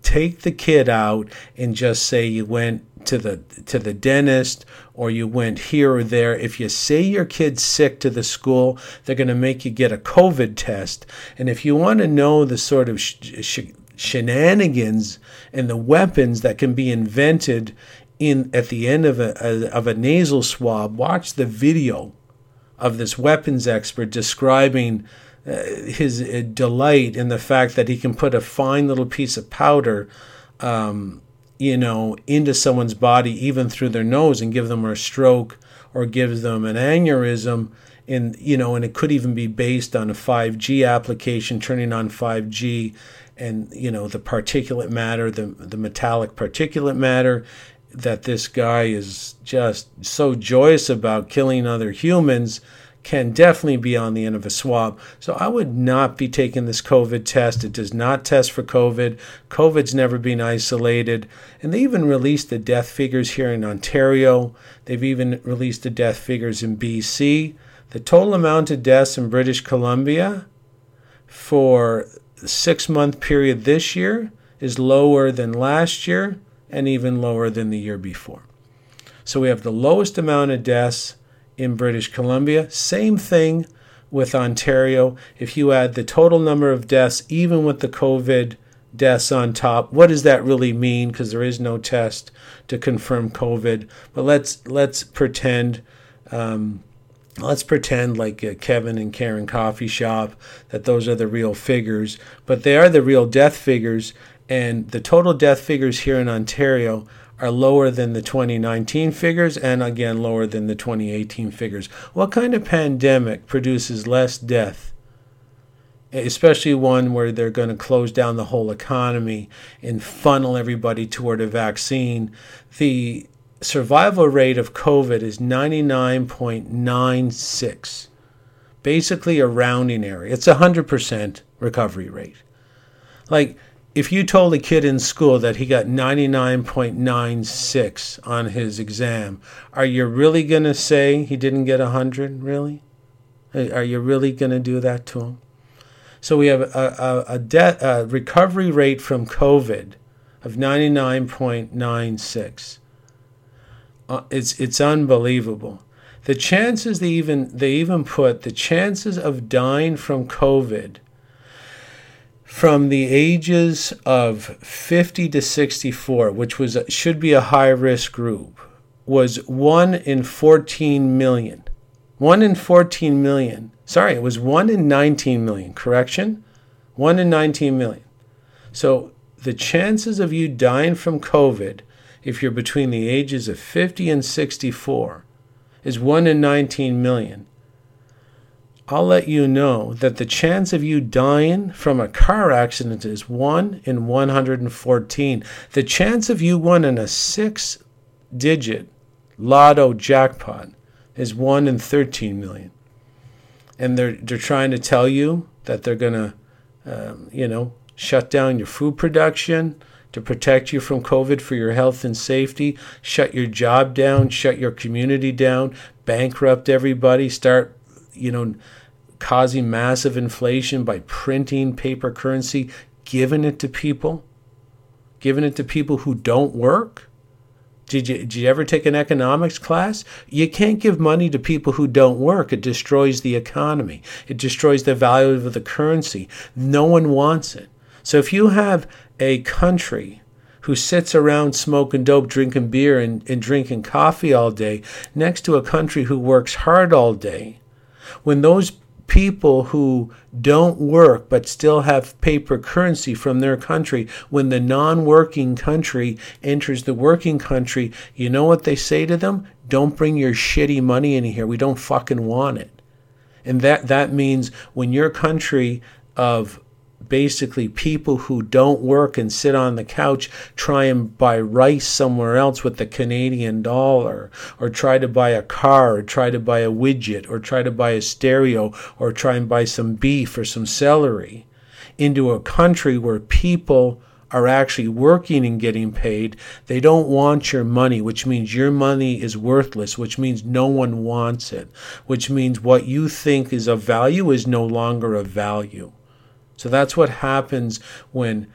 take the kid out and just say you went to the to the dentist or you went here or there. If you say your kid's sick to the school they're going to make you get a covid test. And if you want to know the sort of sh- sh- shenanigans and the weapons that can be invented in at the end of a, a, of a nasal swab watch the video of this weapons expert describing uh, his uh, delight in the fact that he can put a fine little piece of powder um, you know, into someone's body, even through their nose, and give them a stroke or gives them an aneurysm. And, you know, and it could even be based on a 5G application, turning on 5G and, you know, the particulate matter, the, the metallic particulate matter that this guy is just so joyous about killing other humans can definitely be on the end of a swab. So I would not be taking this COVID test. It does not test for COVID. COVID's never been isolated. And they even released the death figures here in Ontario. They've even released the death figures in BC. The total amount of deaths in British Columbia for the six month period this year is lower than last year and even lower than the year before. So we have the lowest amount of deaths in British Columbia. Same thing with Ontario. If you add the total number of deaths, even with the COVID deaths on top, what does that really mean? Because there is no test to confirm COVID. But let's let's pretend. Um, let's pretend like uh, Kevin and Karen Coffee Shop that those are the real figures, but they are the real death figures. And the total death figures here in Ontario are lower than the 2019 figures and again lower than the 2018 figures. What kind of pandemic produces less death? Especially one where they're going to close down the whole economy and funnel everybody toward a vaccine. The survival rate of COVID is 99.96, basically a rounding error. It's a 100% recovery rate. Like, if you told a kid in school that he got 99.96 on his exam, are you really going to say he didn't get 100? Really? Are you really going to do that to him? So we have a, a, a, de- a recovery rate from COVID of 99.96. Uh, it's, it's unbelievable. The chances they even, they even put the chances of dying from COVID from the ages of 50 to 64, which was should be a high risk group, was 1 in 14 million. 1 in 14 million. Sorry, it was 1 in 19 million. Correction? 1 in 19 million. So the chances of you dying from COVID if you're between the ages of 50 and 64 is 1 in 19 million. I'll let you know that the chance of you dying from a car accident is 1 in 114. The chance of you winning a six digit lotto jackpot is 1 in 13 million. And they're, they're trying to tell you that they're going to, um, you know, shut down your food production to protect you from COVID for your health and safety, shut your job down, shut your community down, bankrupt everybody, start you know, causing massive inflation by printing paper currency, giving it to people, giving it to people who don't work. Did you, did you ever take an economics class? You can't give money to people who don't work. It destroys the economy, it destroys the value of the currency. No one wants it. So if you have a country who sits around smoking dope, drinking beer, and, and drinking coffee all day next to a country who works hard all day, when those people who don't work but still have paper currency from their country, when the non working country enters the working country, you know what they say to them? Don't bring your shitty money in here. We don't fucking want it. And that, that means when your country of basically people who don't work and sit on the couch try and buy rice somewhere else with the Canadian dollar, or try to buy a car, or try to buy a widget, or try to buy a stereo, or try and buy some beef or some celery into a country where people are actually working and getting paid. They don't want your money, which means your money is worthless, which means no one wants it, which means what you think is of value is no longer of value. So that's what happens when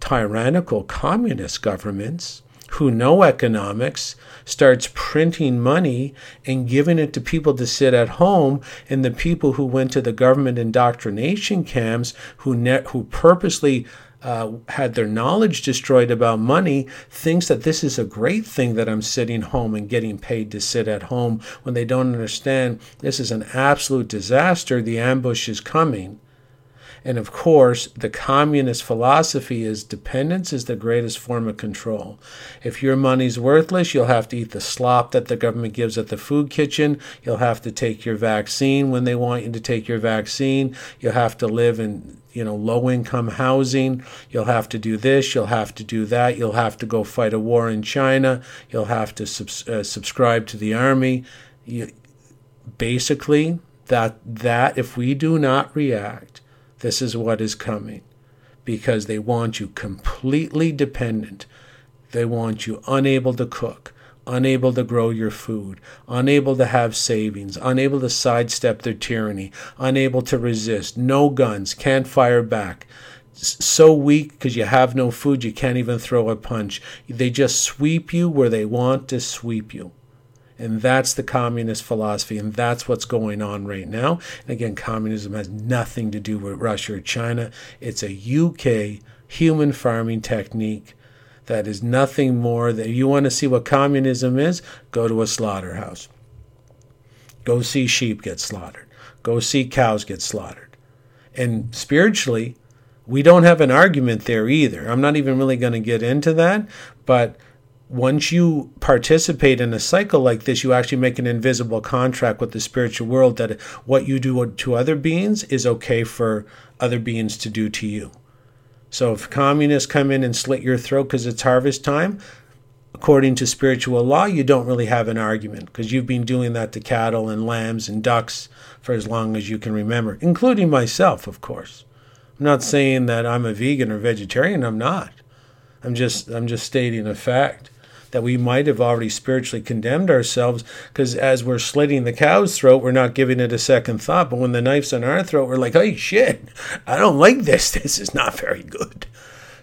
tyrannical communist governments who know economics starts printing money and giving it to people to sit at home and the people who went to the government indoctrination camps who net who purposely uh, had their knowledge destroyed about money thinks that this is a great thing that I'm sitting home and getting paid to sit at home when they don't understand this is an absolute disaster. The ambush is coming. And of course, the communist philosophy is dependence is the greatest form of control. If your money's worthless, you'll have to eat the slop that the government gives at the food kitchen. You'll have to take your vaccine when they want you to take your vaccine. You'll have to live in you know low income housing you'll have to do this you'll have to do that you'll have to go fight a war in china you'll have to subs- uh, subscribe to the army you, basically that that if we do not react this is what is coming because they want you completely dependent. They want you unable to cook, unable to grow your food, unable to have savings, unable to sidestep their tyranny, unable to resist, no guns, can't fire back. So weak because you have no food, you can't even throw a punch. They just sweep you where they want to sweep you. And that's the communist philosophy, and that's what's going on right now. And again, communism has nothing to do with Russia or China. It's a UK human farming technique that is nothing more that you want to see what communism is, go to a slaughterhouse. Go see sheep get slaughtered. Go see cows get slaughtered. And spiritually, we don't have an argument there either. I'm not even really going to get into that, but once you participate in a cycle like this, you actually make an invisible contract with the spiritual world that what you do to other beings is okay for other beings to do to you. So if communists come in and slit your throat because it's harvest time, according to spiritual law, you don't really have an argument because you've been doing that to cattle and lambs and ducks for as long as you can remember, including myself, of course. I'm not saying that I'm a vegan or vegetarian, I'm not. I'm just I'm just stating a fact that we might have already spiritually condemned ourselves because as we're slitting the cow's throat, we're not giving it a second thought. But when the knife's on our throat, we're like, hey, shit, I don't like this. [laughs] This is not very good.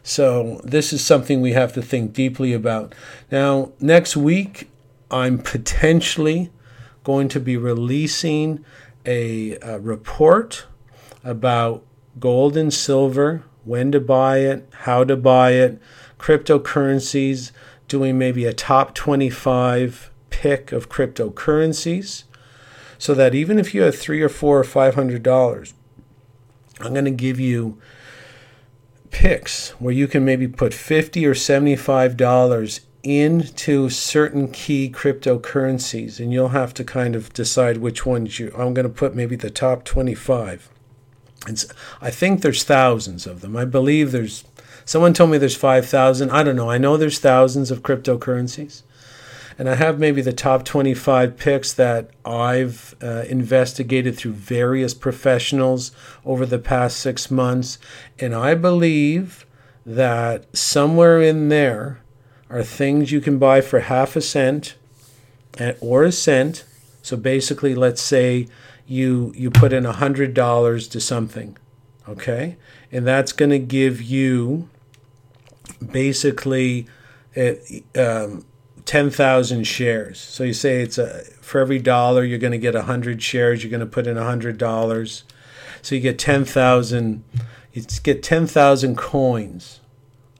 So, this is something we have to think deeply about. Now, next week, I'm potentially going to be releasing a, a report about gold and silver, when to buy it, how to buy it, cryptocurrencies, doing maybe a top 25 pick of cryptocurrencies so that even if you have three or four or five hundred dollars, I'm going to give you picks where you can maybe put 50 or 75 dollars into certain key cryptocurrencies and you'll have to kind of decide which ones you I'm going to put maybe the top 25 and I think there's thousands of them. I believe there's Someone told me there's 5,000. I don't know. I know there's thousands of cryptocurrencies. And I have maybe the top 25 picks that I've uh, investigated through various professionals over the past six months. And I believe that somewhere in there are things you can buy for half a cent or a cent. So basically, let's say you, you put in $100 to something, okay? And that's going to give you basically it, um, 10,000 shares. So you say it's a for every dollar you're going to get 100 shares, you're going to put in $100. So you get 10,000 you get 10,000 coins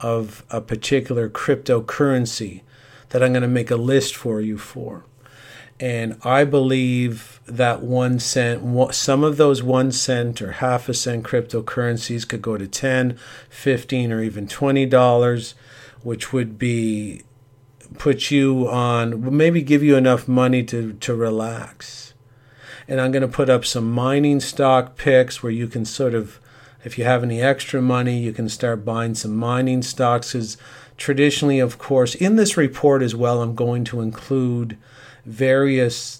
of a particular cryptocurrency that I'm going to make a list for you for. And I believe that one cent, some of those one cent or half a cent cryptocurrencies could go to 10, 15, or even $20, which would be put you on, maybe give you enough money to, to relax. And I'm going to put up some mining stock picks where you can sort of, if you have any extra money, you can start buying some mining stocks. Because traditionally, of course, in this report as well, I'm going to include various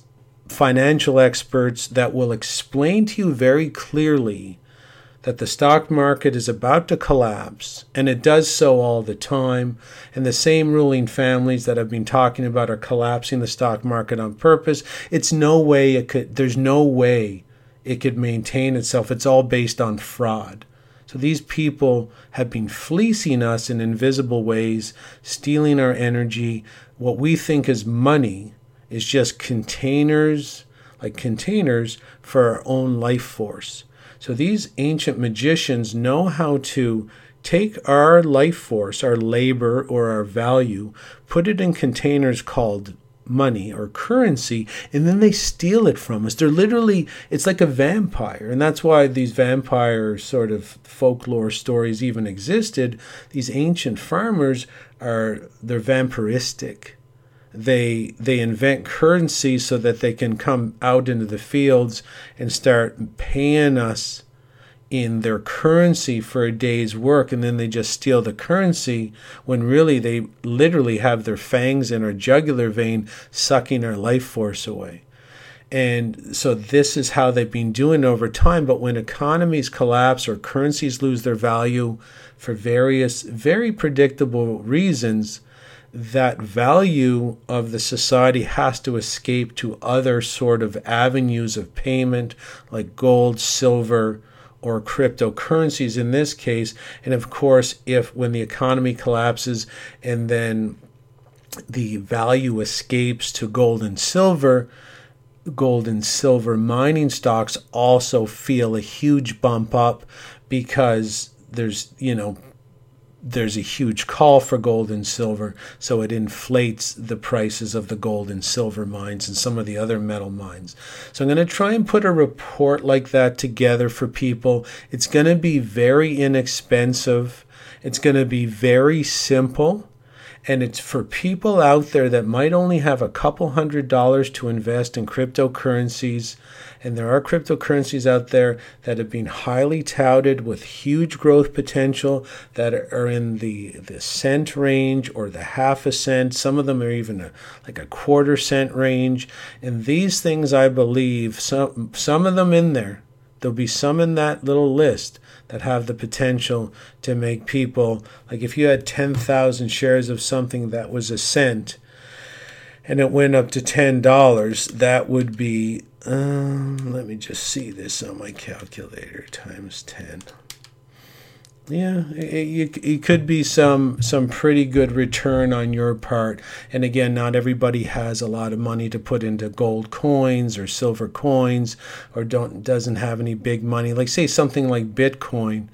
financial experts that will explain to you very clearly that the stock market is about to collapse, and it does so all the time. And the same ruling families that I've been talking about are collapsing the stock market on purpose. It's no way it could, there's no way it could maintain itself. It's all based on fraud. So these people have been fleecing us in invisible ways, stealing our energy. What we think is money is just containers, like containers for our own life force. So these ancient magicians know how to take our life force, our labor, or our value, put it in containers called money or currency, and then they steal it from us. They're literally, it's like a vampire. And that's why these vampire sort of folklore stories even existed. These ancient farmers are, they're vampiristic they they invent currency so that they can come out into the fields and start paying us in their currency for a day's work. And then they just steal the currency when really they literally have their fangs in our jugular vein sucking our life force away. And so this is how they've been doing over time. But when economies collapse or currencies lose their value for various very predictable reasons that value of the society has to escape to other sort of avenues of payment like gold, silver, or cryptocurrencies in this case. And of course, if when the economy collapses and then the value escapes to gold and silver, gold and silver mining stocks also feel a huge bump up because there's, you know, there's a huge call for gold and silver, so it inflates the prices of the gold and silver mines and some of the other metal mines. So I'm going to try and put a report like that together for people. It's going to be very inexpensive, it's going to be very simple. And it's for people out there that might only have a couple hundred dollars to invest in cryptocurrencies and there are cryptocurrencies out there that have been highly touted with huge growth potential that are in the, the cent range or the half a cent. Some of them are even a, like a quarter cent range. And these things, I believe, some, some of them in there, there'll be some in that little list that have the potential to make people like if you had 10,000 shares of something that was a cent and it went up to $10 that would be um, let me just see this on my calculator times 10. Yeah, it, it, could be some some pretty good return on your part. And again, not everybody has a lot of money to put into gold coins or silver coins, or don't doesn't have any big money. Like say something like Bitcoin,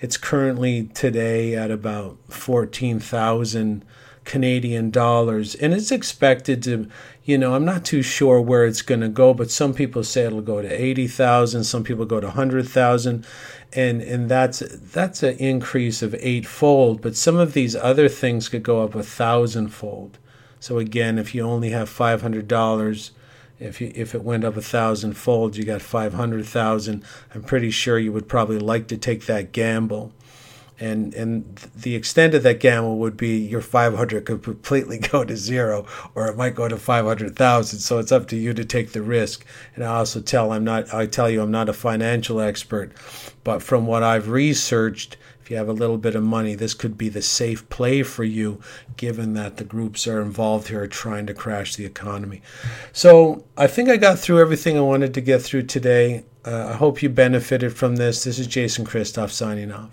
it's currently today at about fourteen thousand Canadian dollars, and it's expected to, you know, I'm not too sure where it's going to go, but some people say it'll go to eighty thousand, some people go to hundred thousand, and and that's that's an increase of eightfold. But some of these other things could go up a thousandfold. So again, if you only have five hundred dollars, if you, if it went up a thousandfold, you got five hundred thousand. I'm pretty sure you would probably like to take that gamble and and the extent of that gamble would be your 500 could completely [laughs] go to zero or it might go to 500,000 so it's up to you to take the risk. And I also tell I'm not I tell you I'm not a financial expert but from what I've researched if you have a little bit of money this could be the safe play for you given that the groups are involved here trying to crash the economy. So I think I got through everything I wanted to get through today. Uh, I hope you benefited from this. This is Jason Christoff signing off